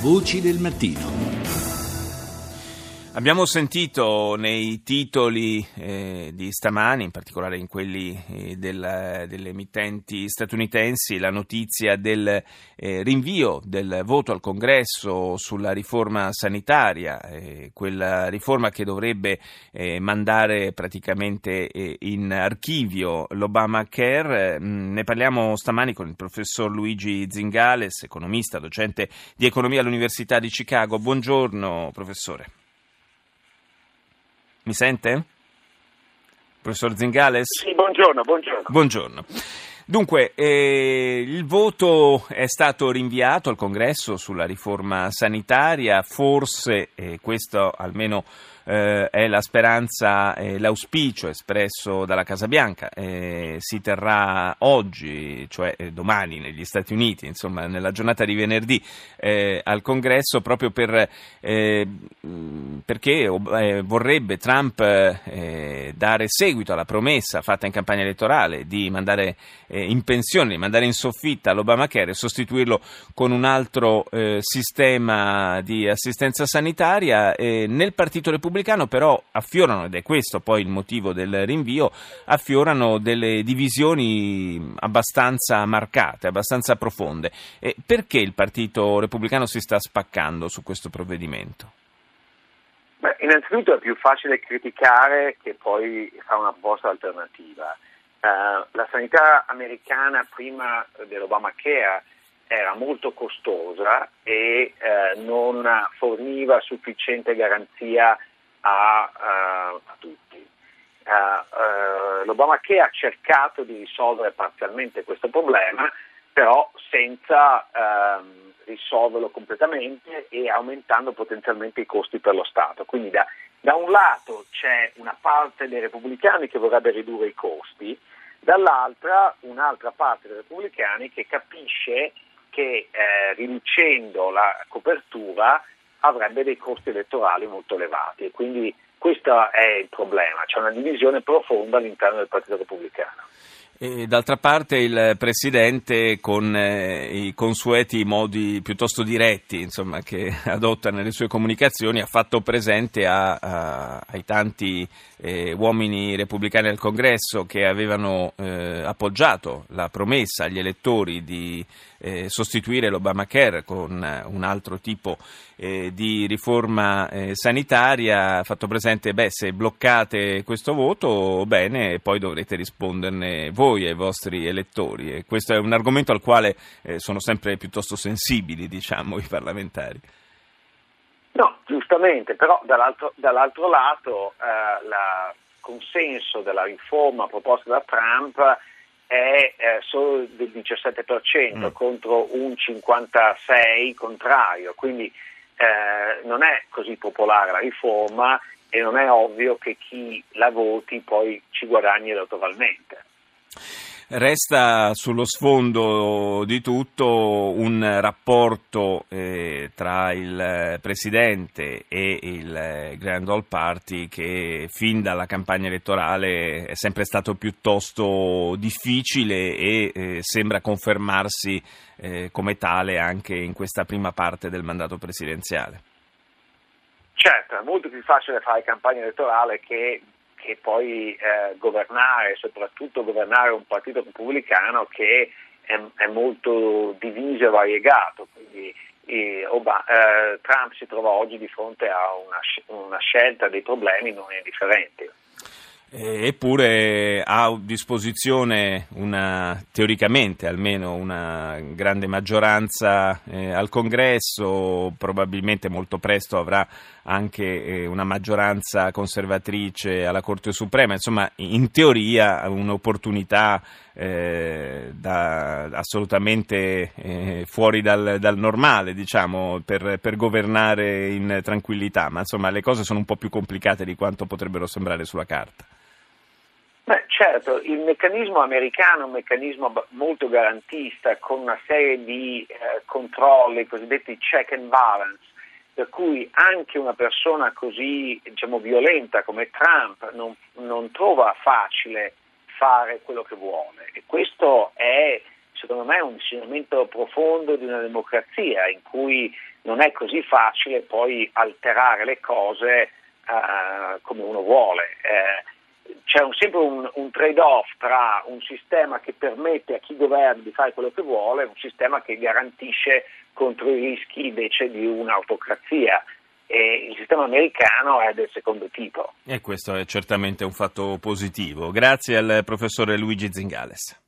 Voci del mattino. Abbiamo sentito nei titoli eh, di stamani, in particolare in quelli eh, del, delle emittenti statunitensi, la notizia del eh, rinvio del voto al Congresso sulla riforma sanitaria, eh, quella riforma che dovrebbe eh, mandare praticamente eh, in archivio l'Obamacare. Mm, ne parliamo stamani con il professor Luigi Zingales, economista, docente di economia all'Università di Chicago. Buongiorno professore. Mi sente? Professor Zingales? Sì, buongiorno, buongiorno. Buongiorno. Dunque, eh, il voto è stato rinviato al Congresso sulla riforma sanitaria, forse eh, questo almeno eh, è la speranza e l'auspicio espresso dalla Casa Bianca. Eh, si terrà oggi, cioè eh, domani negli Stati Uniti, insomma nella giornata di venerdì eh, al Congresso proprio per, eh, perché eh, vorrebbe Trump dare seguito alla promessa fatta in campagna elettorale di mandare in pensione, di mandare in soffitta l'Obamacare e sostituirlo con un altro sistema di assistenza sanitaria. nel Partito Repubblicano repubblicano però affiorano, ed è questo poi il motivo del rinvio, affiorano delle divisioni abbastanza marcate, abbastanza profonde. E perché il Partito Repubblicano si sta spaccando su questo provvedimento? Beh, innanzitutto è più facile criticare che poi fare una proposta alternativa. Uh, la sanità americana prima dell'Obamacare era molto costosa e uh, non forniva sufficiente garanzia a, uh, a tutti. Uh, uh, L'Obamacare ha cercato di risolvere parzialmente questo problema, però senza uh, risolverlo completamente e aumentando potenzialmente i costi per lo Stato. Quindi da, da, un lato c'è una parte dei repubblicani che vorrebbe ridurre i costi, dall'altra un'altra parte dei repubblicani che capisce che eh, riducendo la copertura avrebbe dei costi elettorali molto elevati e quindi questo è il problema, c'è una divisione profonda all'interno del Partito Repubblicano. E d'altra parte il Presidente con eh, i consueti modi piuttosto diretti insomma, che adotta nelle sue comunicazioni ha fatto presente a, a, ai tanti eh, uomini repubblicani al Congresso che avevano eh, appoggiato la promessa agli elettori di eh, sostituire l'Obamacare con un altro tipo eh, di riforma sanitaria, ha fatto presente beh, se bloccate questo voto bene poi dovrete risponderne voi voi, ai vostri elettori. E questo è un argomento al quale eh, sono sempre piuttosto sensibili, diciamo, i parlamentari. No, giustamente, però dall'altro, dall'altro lato eh, il consenso della riforma proposta da Trump è eh, solo del 17% mm. contro un 56% contrario, quindi eh, non è così popolare la riforma e non è ovvio che chi la voti poi ci guadagni elettoralmente. Resta sullo sfondo di tutto un rapporto eh, tra il Presidente e il Grand Old Party che fin dalla campagna elettorale è sempre stato piuttosto difficile e eh, sembra confermarsi eh, come tale anche in questa prima parte del mandato presidenziale. Certo, è molto più facile fare campagna elettorale che e poi eh, governare, soprattutto governare un partito repubblicano che è, è molto diviso e variegato. Quindi, eh, Obama, eh, Trump si trova oggi di fronte a una, una scelta dei problemi non indifferenti. Eh, eppure ha a disposizione una, teoricamente almeno una grande maggioranza eh, al Congresso, probabilmente molto presto avrà anche eh, una maggioranza conservatrice alla Corte Suprema, insomma in teoria un'opportunità eh, da, assolutamente eh, fuori dal, dal normale diciamo, per, per governare in tranquillità, ma insomma le cose sono un po' più complicate di quanto potrebbero sembrare sulla carta. Certo, il meccanismo americano è un meccanismo molto garantista con una serie di eh, controlli, cosiddetti check and balance, per cui anche una persona così diciamo, violenta come Trump non, non, trova facile fare quello che vuole e questo è secondo me un insegnamento profondo di una democrazia in cui non è così facile poi alterare le cose eh, come uno vuole. Eh, c'è un, sempre un, un, trade-off tra un sistema che permette a chi governa di fare quello che vuole e un sistema che garantisce contro i rischi invece di un'autocrazia. E il sistema americano è del secondo tipo. E questo è certamente un fatto positivo. Grazie al professore Luigi Zingales.